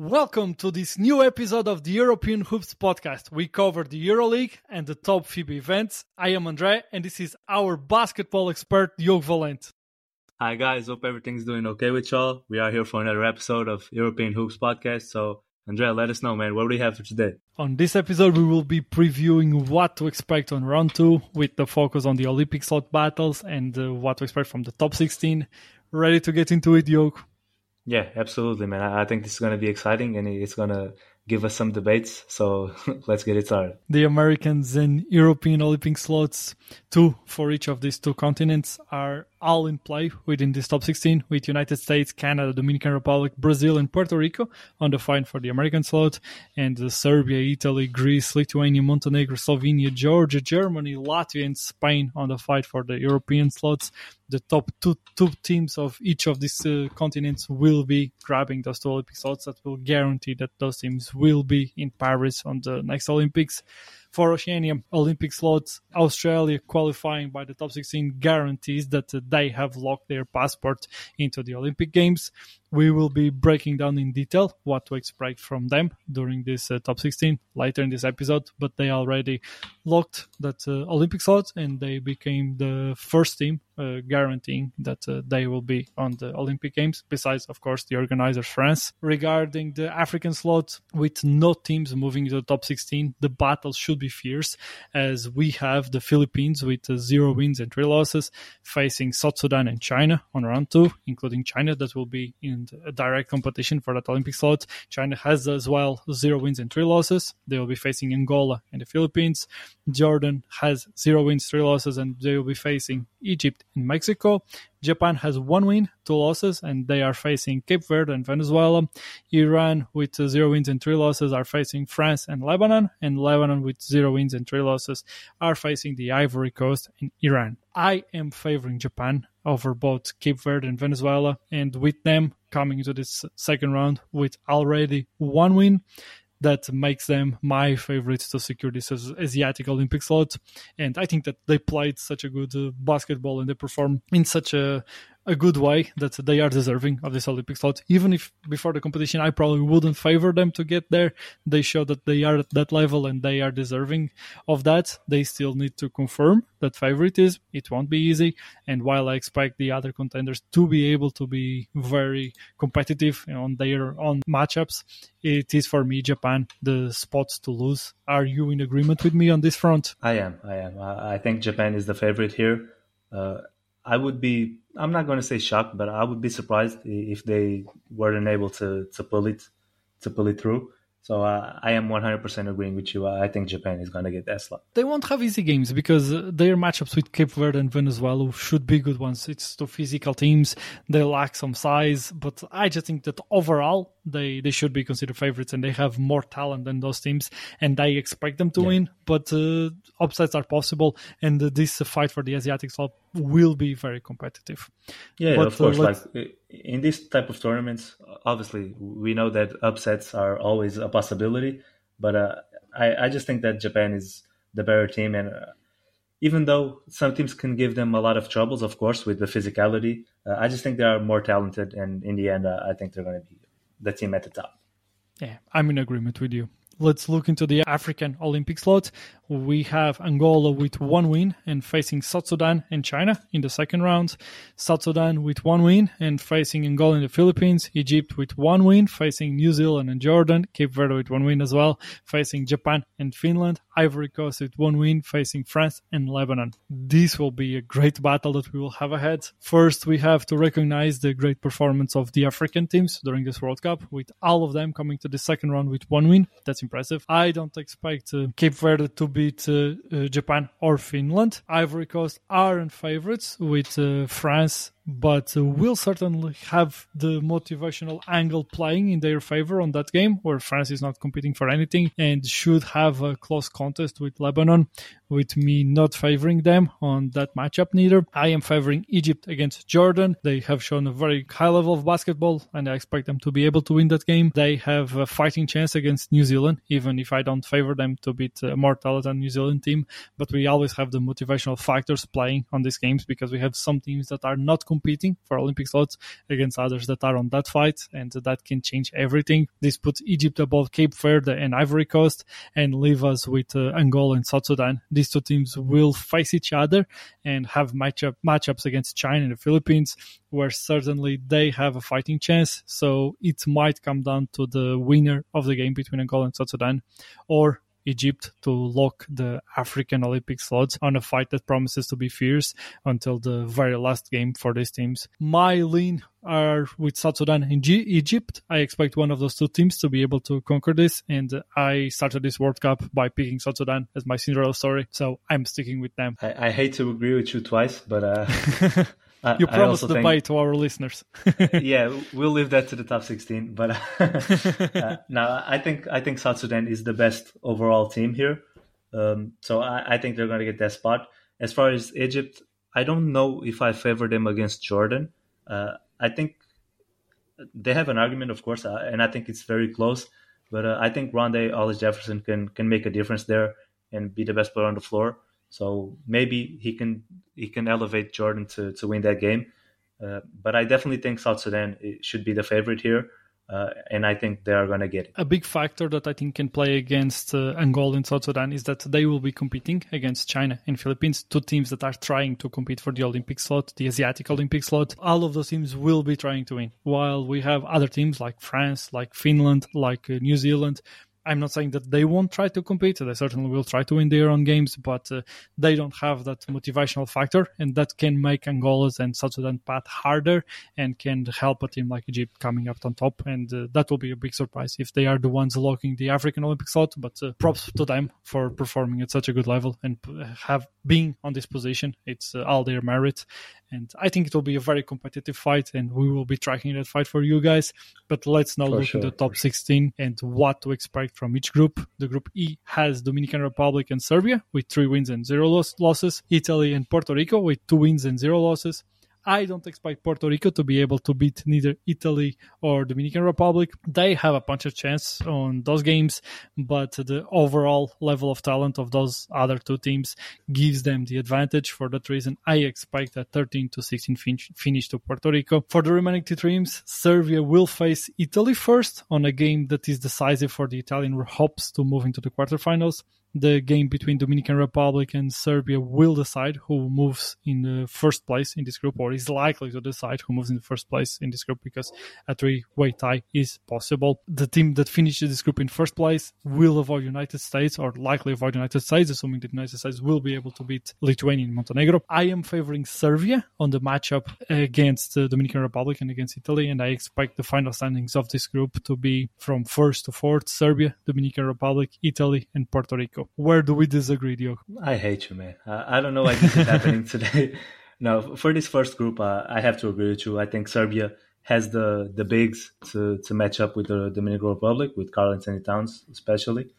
Welcome to this new episode of the European Hoops podcast. We cover the EuroLeague and the top FIBA events. I am Andre, and this is our basketball expert, Diogo Valente. Hi guys, hope everything's doing okay with y'all. We are here for another episode of European Hoops podcast. So, Andrea, let us know, man, what do we have for today? On this episode, we will be previewing what to expect on round two with the focus on the Olympic slot battles and uh, what to expect from the top 16. Ready to get into it, Diogo? Yeah, absolutely, man. I think this is going to be exciting and it's going to give us some debates. So let's get it started. The Americans and European Olympic slots, two for each of these two continents, are all in play within this top 16 with United States, Canada, Dominican Republic, Brazil, and Puerto Rico on the fight for the American slot, and uh, Serbia, Italy, Greece, Lithuania, Montenegro, Slovenia, Georgia, Germany, Latvia, and Spain on the fight for the European slots. The top two, two teams of each of these uh, continents will be grabbing those two Olympic slots that will guarantee that those teams will be in Paris on the next Olympics for Oceania Olympic slots, Australia qualifying by the top 16 guarantees that they have locked their passport into the Olympic Games. We will be breaking down in detail what to expect from them during this uh, top 16 later in this episode, but they already locked that uh, Olympic slot and they became the first team uh, guaranteeing that uh, they will be on the Olympic Games, besides, of course, the organizer France. Regarding the African slot, with no teams moving to the top 16, the battle should be fierce as we have the Philippines with uh, zero wins and three losses facing South Sudan and China on round two, including China that will be in a direct competition for that Olympic slot. China has as well zero wins and three losses. They will be facing Angola and the Philippines. Jordan has zero wins, three losses, and they will be facing Egypt and Mexico. Japan has one win, two losses, and they are facing Cape Verde and Venezuela. Iran, with zero wins and three losses, are facing France and Lebanon, and Lebanon, with zero wins and three losses, are facing the Ivory Coast and Iran. I am favoring Japan over both Cape Verde and Venezuela, and with them coming into this second round with already one win, that makes them my favorites to secure this Asiatic Olympic slot. And I think that they played such a good uh, basketball and they perform in such a a good way that they are deserving of this Olympic slot. Even if before the competition I probably wouldn't favor them to get there, they show that they are at that level and they are deserving of that. They still need to confirm that favoritism. It won't be easy. And while I expect the other contenders to be able to be very competitive on their own matchups, it is for me Japan the spots to lose. Are you in agreement with me on this front? I am. I am. I think Japan is the favorite here. Uh, I would be I'm not going to say shocked, but I would be surprised if they weren't able to to pull it to pull it through. So uh, I am 100% agreeing with you. I think Japan is going to get that slot. They won't have easy games because uh, their matchups with Cape Verde and Venezuela should be good ones. It's two physical teams. They lack some size, but I just think that overall they, they should be considered favorites and they have more talent than those teams and I expect them to yeah. win. But uh, upsets are possible and this fight for the Asiatic slot will be very competitive. Yeah, but, of course. Uh, like in this type of tournaments, obviously we know that upsets are always a possibility, but uh, I, I just think that Japan is the better team, and uh, even though some teams can give them a lot of troubles, of course, with the physicality, uh, I just think they are more talented, and in the end, uh, I think they're going to be the team at the top. Yeah, I'm in agreement with you. Let's look into the African Olympic slot. We have Angola with one win and facing South Sudan and China in the second round. South Sudan with one win and facing Angola and the Philippines. Egypt with one win facing New Zealand and Jordan. Cape Verde with one win as well, facing Japan and Finland. Ivory Coast with one win facing France and Lebanon. This will be a great battle that we will have ahead. First, we have to recognize the great performance of the African teams during this World Cup, with all of them coming to the second round with one win. That's impressive. I don't expect uh, Cape Verde to beat uh, uh, Japan or Finland. Ivory Coast aren't favorites with uh, France but uh, will certainly have the motivational angle playing in their favor on that game where France is not competing for anything and should have a close contest with Lebanon with me not favoring them on that matchup neither. I am favoring Egypt against Jordan. They have shown a very high level of basketball and I expect them to be able to win that game. They have a fighting chance against New Zealand even if I don't favor them to beat a more talented New Zealand team, but we always have the motivational factors playing on these games because we have some teams that are not competing competing for Olympic slots against others that are on that fight, and that can change everything. This puts Egypt above Cape Verde and Ivory Coast, and leave us with uh, Angola and South Sudan. These two teams will face each other and have matchup matchups against China and the Philippines, where certainly they have a fighting chance. So it might come down to the winner of the game between Angola and South Sudan, or Egypt to lock the African Olympic slots on a fight that promises to be fierce until the very last game for these teams. My lean are with South Sudan and G- Egypt. I expect one of those two teams to be able to conquer this, and I started this World Cup by picking South Sudan as my Cinderella story, so I'm sticking with them. I, I hate to agree with you twice, but uh, you promised the think, to our listeners. yeah, we'll leave that to the top 16. But uh, now I think I think South Sudan is the best overall team here. Um, so I, I, think they're going to get that spot. As far as Egypt, I don't know if I favor them against Jordan. Uh, I think they have an argument, of course, uh, and I think it's very close. But uh, I think Rondae Hollis Jefferson can can make a difference there and be the best player on the floor. So maybe he can he can elevate Jordan to to win that game. Uh, but I definitely think South Sudan should be the favorite here. Uh, and I think they are going to get it. A big factor that I think can play against uh, Angola and South Sudan is that they will be competing against China and Philippines, two teams that are trying to compete for the Olympic slot, the Asiatic Olympic slot. All of those teams will be trying to win, while we have other teams like France, like Finland, like uh, New Zealand, I'm not saying that they won't try to compete. They certainly will try to win their own games, but uh, they don't have that motivational factor, and that can make Angola's and South Sudan path harder and can help a team like Egypt coming up on top. And uh, that will be a big surprise if they are the ones locking the African Olympic slot. But uh, props to them for performing at such a good level and have been on this position. It's uh, all their merit, and I think it will be a very competitive fight, and we will be tracking that fight for you guys. But let's now for look sure, at the top 16 and what to expect from each group. The group E has Dominican Republic and Serbia with three wins and zero loss- losses, Italy and Puerto Rico with two wins and zero losses, I don't expect Puerto Rico to be able to beat neither Italy or Dominican Republic. They have a bunch of chance on those games, but the overall level of talent of those other two teams gives them the advantage. For that reason, I expect a 13 to 16 fin- finish to Puerto Rico. For the remaining two teams, Serbia will face Italy first on a game that is decisive for the Italian hopes to move into the quarterfinals the game between Dominican Republic and Serbia will decide who moves in the first place in this group, or is likely to decide who moves in the first place in this group because a three-way tie is possible. The team that finishes this group in first place will avoid United States, or likely avoid United States, assuming that United States will be able to beat Lithuania and Montenegro. I am favoring Serbia on the matchup against the Dominican Republic and against Italy, and I expect the final standings of this group to be from first to fourth: Serbia, Dominican Republic, Italy, and Puerto Rico. Where do we disagree, Diogo? I hate you, man. I, I don't know why this is happening today. No, for this first group, uh, I have to agree with you. I think Serbia has the the bigs to, to match up with the Dominican Republic, with Karl-Anthony Towns especially.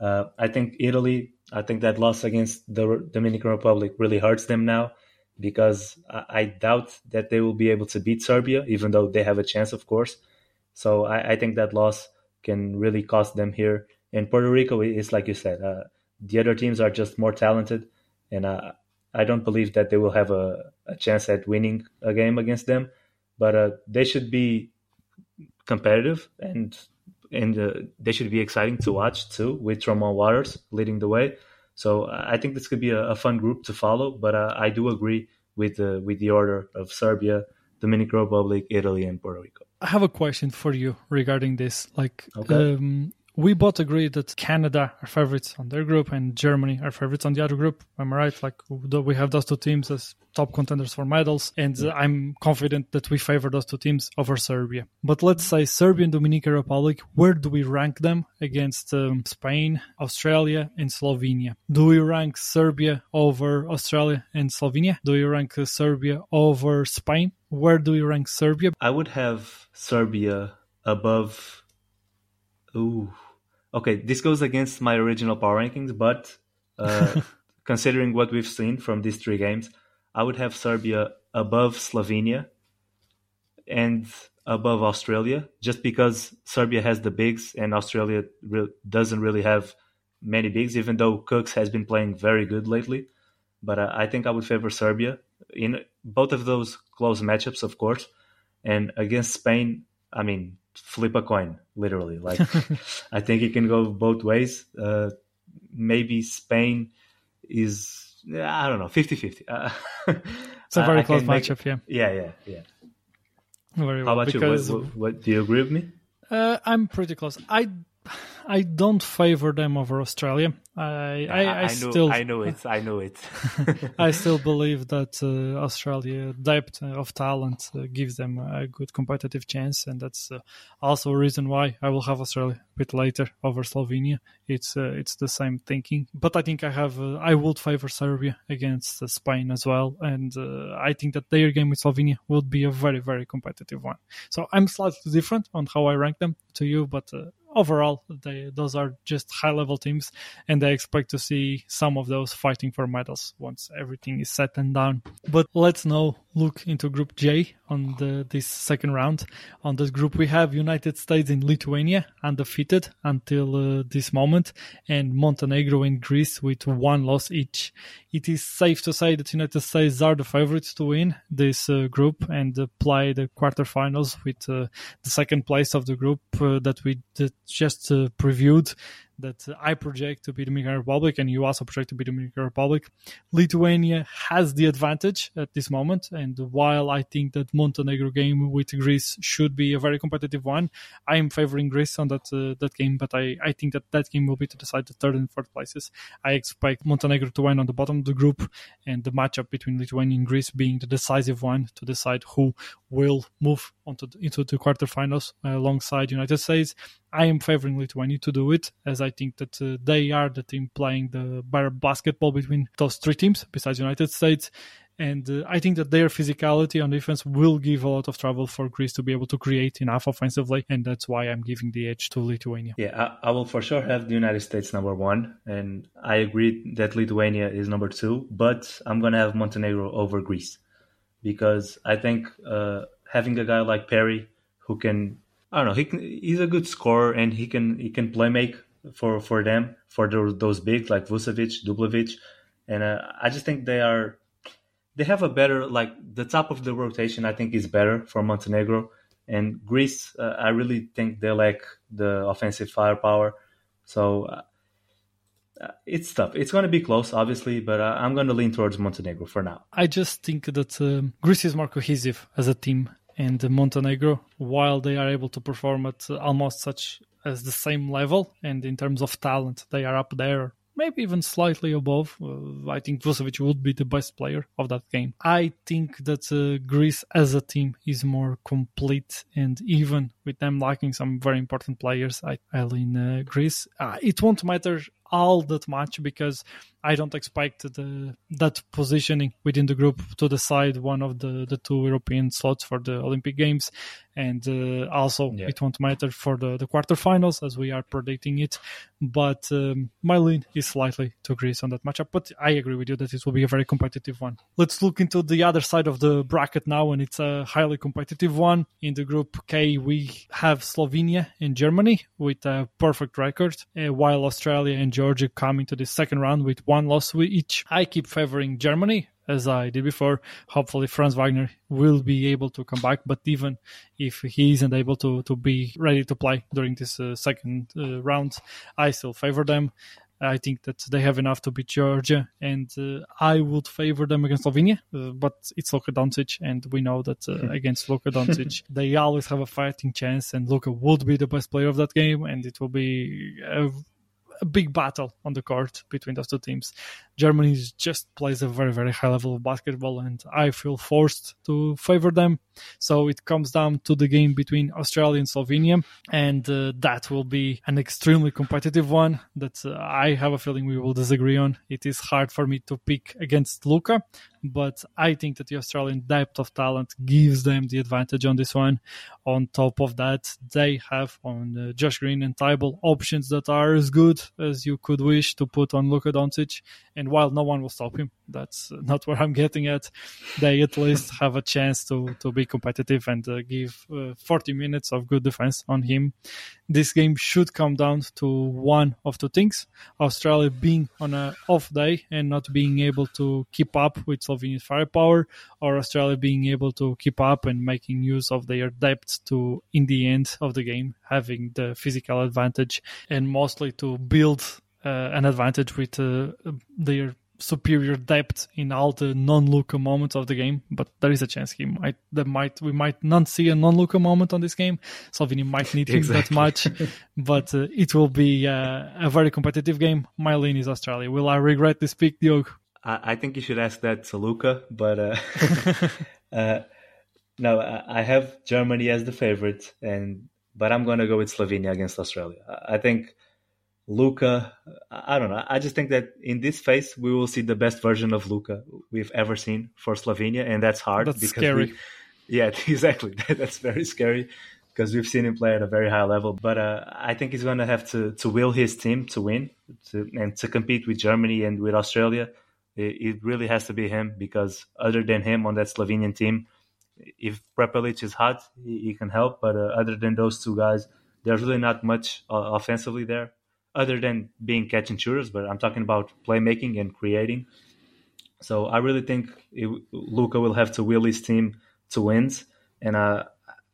Uh, I think Italy, I think that loss against the Dominican Republic really hurts them now because I, I, doubt that they will be able to beat Serbia, even though they have a chance, of course. So I, I think that loss can really cost them here. And Puerto Rico it's like you said, uh, the other teams are just more talented, and uh, I don't believe that they will have a, a, chance at winning a game against them. But uh, they should be competitive and and uh, they should be exciting to watch too, with Tremont Waters leading the way. So I think this could be a, a fun group to follow. But uh, I do agree with the with the order of Serbia, Dominican Republic, Italy, and Puerto Rico. I have a question for you regarding this. Like, okay. um, we both agree that Canada are favorites on their group and Germany are favorites on the other group. Am I right? Like we have those two teams as top contenders for medals, and. I'm confident that we favor those two teams over Serbia. But let's say Serbia and Dominican Republic, where do we rank them against um, Spain, Australia, and Slovenia? Do we rank Serbia over Australia and Slovenia? Do we rank uh, Serbia over Spain? Where do we rank Serbia? I would have Serbia above. Ooh okay, this goes against my original power rankings, but uh, considering what we've seen from these three games, I would have Serbia above Slovenia and above Australia, just because Serbia has the bigs and Australia re- doesn't really have many bigs, even though Cooks has been playing very good lately. But uh, I think I would favor Serbia in both of those close matchups, of course, and against Spain, I mean, flip a coin, literally. Like, I think it can go both ways. Uh, maybe Spain is, I don't know, 50 50. Uh, it's a very I, close matchup, yeah. Yeah, yeah, yeah. Very How well, about you? What, what, what, do you agree with me? Uh, I'm pretty close. I I don't favor them over Australia. I, I, I, I still I know it. I know it. I still believe that uh, Australia depth of talent uh, gives them a good competitive chance, and that's uh, also a reason why I will have Australia a bit later over Slovenia. It's uh, it's the same thinking, but I think I have uh, I would favor Serbia against uh, Spain as well, and I think that their game with Slovenia would be a very very competitive one. So I'm slightly different on how I rank them to you, but overall, they, those are just high level teams, and I expect to see some of those fighting for medals once everything is set and done. But let's now look into Group J on the, this second round. On this group, we have United States and Lithuania undefeated until uh, this moment, and Montenegro and Greece with one loss each. It is safe to say that United States are the favorites to win this uh, group and uh, play the quarterfinals with uh, the second place of the group uh, that we just uh, previewed that I project to be Dominican Republic and you also project to be Dominican Republic. Lithuania has the advantage at this moment, and while I think that Montenegro game with Greece should be a very competitive one, I am favoring Greece on that uh, that game, but I, I think that that game will be to decide the third and fourth places. I expect Montenegro to win on the bottom of the group, and the matchup between Lithuania and Greece being the decisive one to decide who will move onto the, into the quarterfinals uh, alongside United States. I am favoring Lithuania to do it, as I think that uh, they are the team playing the better basketball between those three teams, besides United States. And uh, I think that their physicality on defense will give a lot of trouble for Greece to be able to create enough offensively, and that's why I'm giving the edge to Lithuania. Yeah, I, I will for sure have the United States number one, and I agree that Lithuania is number two, but I'm gonna have Montenegro over Greece because I think uh, having a guy like Perry who can I don't know. He can, he's a good scorer and he can he can play make for for them for those, those big like Vucevic, Dubljevic, and uh, I just think they are they have a better like the top of the rotation. I think is better for Montenegro and Greece. Uh, I really think they lack the offensive firepower. So. Uh, uh it's tough. It's going to be close, obviously, but uh, I'm going to lean towards Montenegro for now. I just think that um, Greece is more cohesive as a team and Montenegro, while they are able to perform at almost such as the same level, and in terms of talent, they are up there, maybe even slightly above. Uh, I think Vucevic would be the best player of that game. I think that uh, Greece as a team is more complete, and even with them lacking some very important players, I, I lean uh, Greece. Uh, it won't matter all that much because I don't expect the that positioning within the group to decide one of the, the two European slots for the Olympic Games, and uh, also yeah. it won't matter for the the quarterfinals as we are predicting it. But um, my lean is slightly to Greece on that matchup, but I agree with you that it will be a very competitive one. Let's look into the other side of the bracket now, and it's a highly competitive one. In the group K, we have Slovenia and Germany with a perfect record, uh, while Australia and Georgia coming to the second round with one loss each. I keep favoring Germany as I did before. Hopefully, Franz Wagner will be able to come back. But even if he isn't able to, to be ready to play during this uh, second uh, round, I still favor them. I think that they have enough to beat Georgia, and uh, I would favor them against Slovenia. Uh, but it's Luka Doncic, and we know that uh, hmm. against Luka Doncic, they always have a fighting chance, and Luka would be the best player of that game, and it will be a a big battle on the court between those two teams. Germany just plays a very, very high level of basketball, and I feel forced to favor them. So it comes down to the game between Australia and Slovenia, and uh, that will be an extremely competitive one that uh, I have a feeling we will disagree on. It is hard for me to pick against Luka, but I think that the Australian depth of talent gives them the advantage on this one. On top of that, they have on uh, Josh Green and Thybulle options that are as good as you could wish to put on Luka Doncic, and while no one will stop him, that's not where I'm getting at. They at least have a chance to to be competitive and uh, give uh, 40 minutes of good defense on him. This game should come down to one of two things: Australia being on an off day and not being able to keep up with Slovenia's firepower, or Australia being able to keep up and making use of their depth to, in the end of the game, having the physical advantage and mostly to build an advantage with uh, their superior depth in all the non-Luka moments of the game, but there is a chance he might there might we might not see a non-Luka moment on this game. Slovenia might need him exactly. that much, but uh, it will be uh, a very competitive game. My lean is Australia. Will I regret this pick, Diogo? I, I think you should ask that to Luka, but uh, uh no, I have Germany as the favorite, and but I'm going to go with Slovenia against Australia. I think Luka, I don't know. I just think that in this phase we will see the best version of Luka we've ever seen for Slovenia, and that's hard. That's because scary. We, yeah, exactly. that's very scary because we've seen him play at a very high level. But uh, I think he's going to have to to will his team to win to, and to compete with Germany and with Australia. It, it, really has to be him because other than him on that Slovenian team, if Prepelic is hot, he, he can help. But uh, other than those two guys, there's really not much uh, offensively there other than being catch and shooters, but I'm talking about playmaking and creating. So I really think Luka will have to will his team to wins, and uh,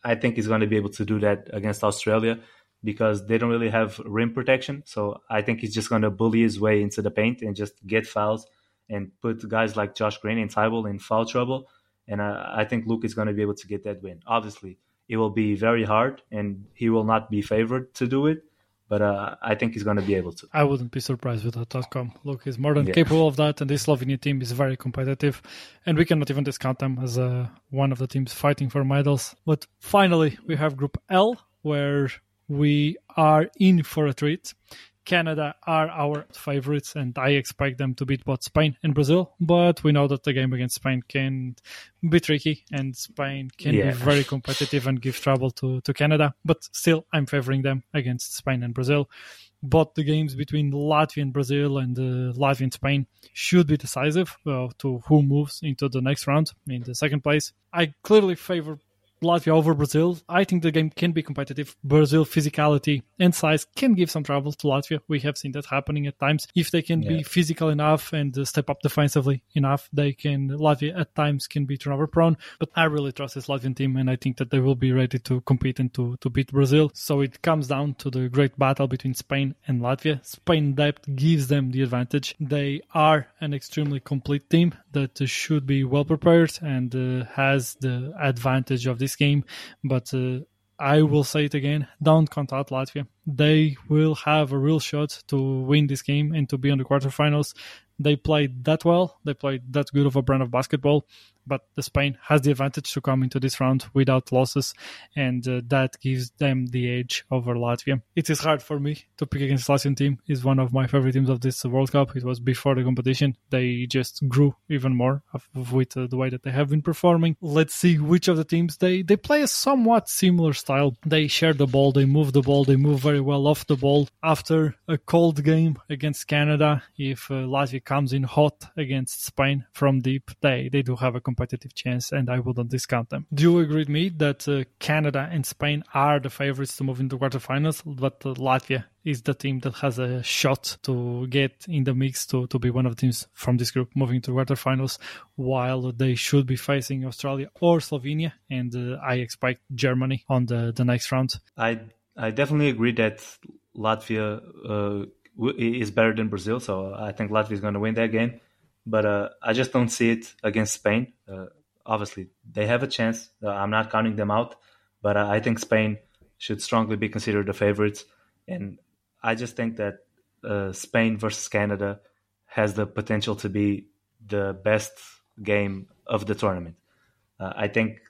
I think he's going to be able to do that against Australia because they don't really have rim protection. So I think he's just going to bully his way into the paint and just get fouls and put guys like Josh Green and Thybulle in foul trouble. And uh, I think Luke is going to be able to get that win. Obviously, it will be very hard, and he will not be favored to do it but uh, I think he's going to be able to. I wouldn't be surprised with that outcome. Look, he's more than yeah. capable of that, and this Slovenia team is very competitive, and we cannot even discount them as uh, one of the teams fighting for medals. But finally, we have Group L, where we are in for a treat. Canada are our favorites, and I expect them to beat both Spain and Brazil. But we know that the game against Spain can be tricky, and Spain can yeah. be very competitive and give trouble to, to Canada. But still, I'm favoring them against Spain and Brazil. But the games between Latvia and Brazil and uh, Latvia and Spain should be decisive uh, to who moves into the next round in the second place. I clearly favor Latvia over Brazil. I think the game can be competitive. Brazil physicality and size can give some trouble to Latvia. We have seen that happening at times. If they can yeah. be physical enough and uh, step up defensively enough, they can. Latvia at times can be turnover prone. But I really trust this Latvian team, and I think that they will be ready to compete and to to beat Brazil. So it comes down to the great battle between Spain and Latvia. Spain depth gives them the advantage. They are an extremely complete team that should be well prepared and uh, has the advantage of this game. But uh, I will say it again: don't count out Latvia. They will have a real shot to win this game and to be on the quarterfinals. They played that well. They played that good of a brand of basketball but the Spain has the advantage to come into this round without losses, and uh, that gives them the edge over Latvia. It is hard for me to pick against Latvian team. is one of my favorite teams of this World Cup. It was before the competition. They just grew even more with uh, the way that they have been performing. Let's see which of the teams they they play a somewhat similar style. They share the ball, they move the ball, they move very well off the ball. After a cold game against Canada, if uh, Latvia comes in hot against Spain from deep, they they do have a competitive chance, and I wouldn't discount them. Do you agree with me that uh, Canada and Spain are the favorites to move into quarterfinals, but uh, Latvia is the team that has a shot to get in the mix to, to be one of the teams from this group moving to quarterfinals, while they should be facing Australia or Slovenia, and uh, I expect Germany on the, the next round. I I definitely agree that Latvia uh, is better than Brazil, so I think Latvia is going to win that game but uh, I just don't see it against Spain. Uh, obviously, they have a chance. Uh, I'm not counting them out, but uh, I think Spain should strongly be considered the favorites. And I just think that uh, Spain versus Canada has the potential to be the best game of the tournament. Uh, I think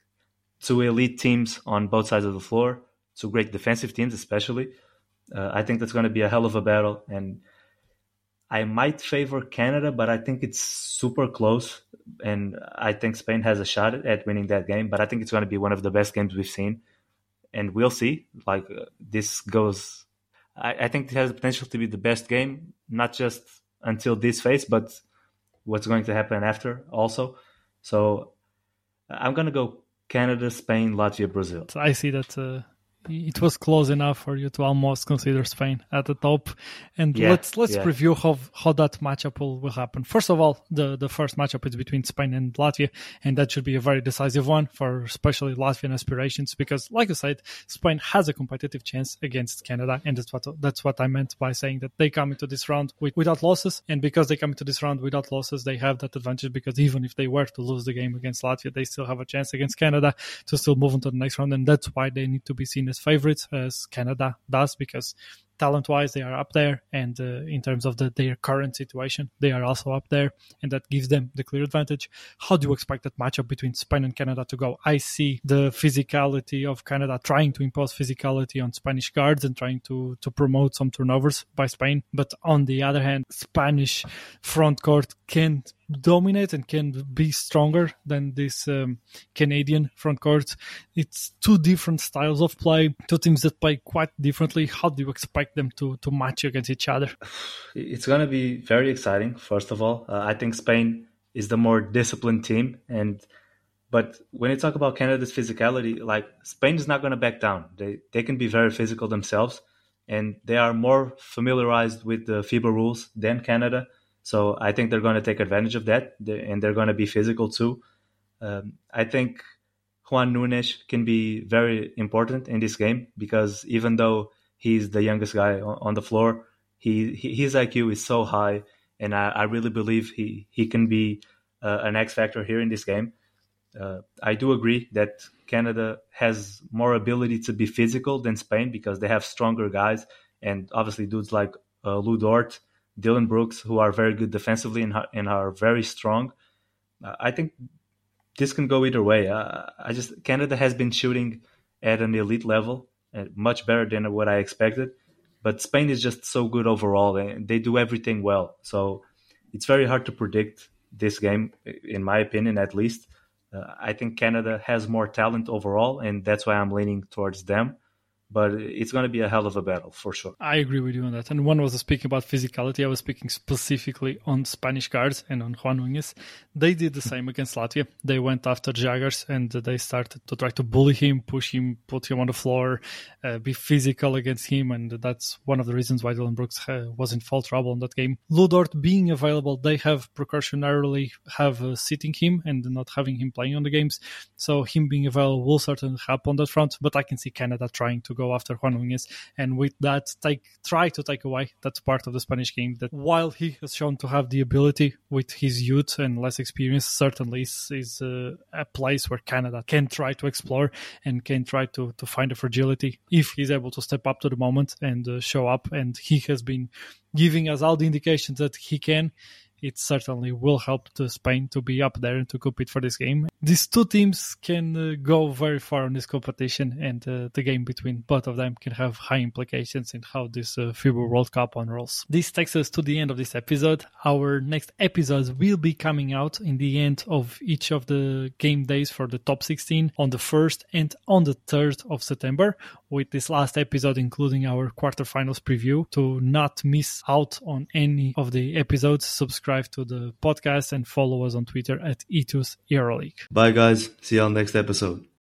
two elite teams on both sides of the floor, two great defensive teams, especially. I think that's going to be a hell of a battle, and I might favor Canada, but I think it's super close, and I think Spain has a shot at winning that game. But I think it's going to be one of the best games we've seen, and we'll see. Like uh, this goes, I, I, think it has the potential to be the best game, not just until this phase, but what's going to happen after also. So I'm going to go Canada, Spain, Latvia, Brazil. I see that uh, it was close enough for you to almost consider Spain at the top. And yeah, let's let's yeah. preview how how that matchup will, will happen. First of all, the the first matchup is between Spain and Latvia, and that should be a very decisive one for especially Latvian aspirations because, like I said, Spain has a competitive chance against Canada, and that's what that's what I meant by saying that they come into this round with, without losses, and because they come into this round without losses, they have that advantage because even if they were to lose the game against Latvia, they still have a chance against Canada to still move on to the next round, and that's why they need to be seen as favorites as Canada does because talent wise they are up there and uh, in terms of the, their current situation they are also up there and that gives them the clear advantage. How do you expect that matchup between spain and canada to go? I see the physicality of canada trying to impose physicality on spanish guards and trying to to promote some turnovers by spain but on the other hand spanish front court can dominate and can be stronger than this um, Canadian front court. It's two different styles of play, two teams that play quite differently. How do you expect them to, to match against each other? It's going to be very exciting, first of all. Uh, I think Spain is the more disciplined team. and But when you talk about Canada's physicality, like Spain is not going to back down. They, they can be very physical themselves, and they are more familiarized with the FIBA rules than Canada so I think they're going to take advantage of that, and they're going to be physical too. Um, I think Juan Nunez can be very important in this game because even though he's the youngest guy on the floor, he, his IQ is so high, and I, I really believe he he can be uh, an X factor here in this game. Uh, I do agree that Canada has more ability to be physical than Spain because they have stronger guys, and obviously dudes like uh, Lu Dort Dillon Brooks, who are very good defensively and, and are very strong. I think this can go either way. Uh, I just Canada has been shooting at an elite level, uh, much better than what I expected. But Spain is just so good overall, and they do everything well. So it's very hard to predict this game, in my opinion, at least. Uh, I think Canada has more talent overall, and that's why I'm leaning towards them but it's going to be a hell of a battle for sure. I agree with you on that. And one was speaking about physicality. I was speaking specifically on Spanish guards and on Juan Nunez. They did the same against Latvia. They went after Zagars and they started to try to bully him, push him, put him on the floor, uh, be physical against him. And that's one of the reasons why Dillon Brooks uh, was in fall trouble in that game. Lu Dort being available, they have precautionarily have uh, sitting him and not having him playing on the games. So him being available will certainly help on that front. But I can see Canada trying to go after Juan Nunez, and with that, take try to take away that part of the Spanish game that while he has shown to have the ability with his youth and less experience, certainly is, is uh, a place where Canada can try to explore and can try to, to find a fragility if he's able to step up to the moment and uh, show up. And he has been giving us all the indications that he can it certainly will help to Spain to be up there and to compete for this game. These two teams can uh, go very far in this competition, and uh, the game between both of them can have high implications in how this uh, FIBA World Cup unrolls. This takes us to the end of this episode. Our next episodes will be coming out in the end of each of the game days for the top 16 on the 1st and on the 3rd of September, with this last episode including our quarterfinals preview. To not miss out on any of the episodes, subscribe to the podcast and follow us on Twitter at Ethos EuroLeague. Bye, guys. See you on next episode.